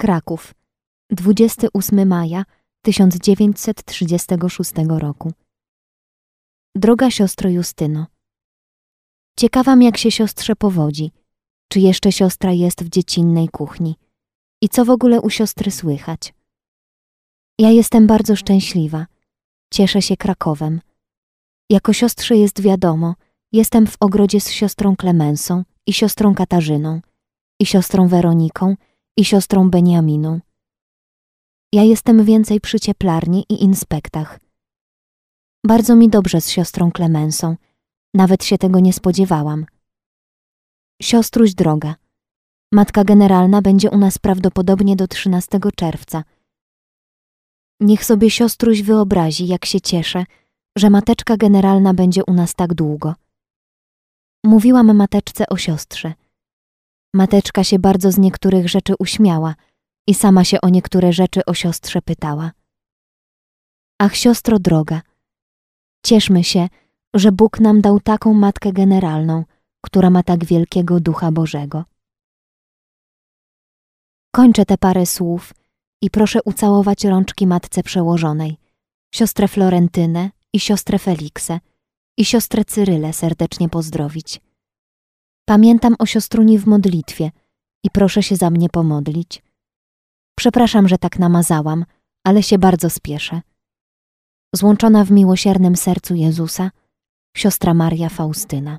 Kraków, 28 maja 1936 roku. Droga siostro Justyno, ciekawam jak się siostrze powodzi, czy jeszcze siostra jest w dziecinnej kuchni i co w ogóle u siostry słychać. Ja jestem bardzo szczęśliwa, cieszę się Krakowem. Jako siostrze jest wiadomo, jestem w ogrodzie z siostrą Klemensą i siostrą Katarzyną, i siostrą Weroniką, i siostrą Beniaminą. Ja jestem więcej przy cieplarni i inspektach. Bardzo mi dobrze z siostrą Klemensą, nawet się tego nie spodziewałam. Siostruś droga, matka generalna będzie u nas prawdopodobnie do 13 czerwca. Niech sobie siostruś wyobrazi, jak się cieszę, że mateczka generalna będzie u nas tak długo. Mówiłam mateczce o siostrze. Mateczka się bardzo z niektórych rzeczy uśmiała i sama się o niektóre rzeczy o siostrze pytała. Ach, siostro droga, cieszmy się, że Bóg nam dał taką matkę generalną, która ma tak wielkiego ducha Bożego. Kończę te parę słów i proszę ucałować rączki matce przełożonej, siostrę Florentynę i siostrę Feliksę i siostrę Cyrylę serdecznie pozdrowić. Pamiętam o siostruni w modlitwie i proszę się za mnie pomodlić. Przepraszam, że tak namazałam, ale się bardzo spieszę. Złączona w miłosiernym sercu Jezusa, siostra Maria Faustyna.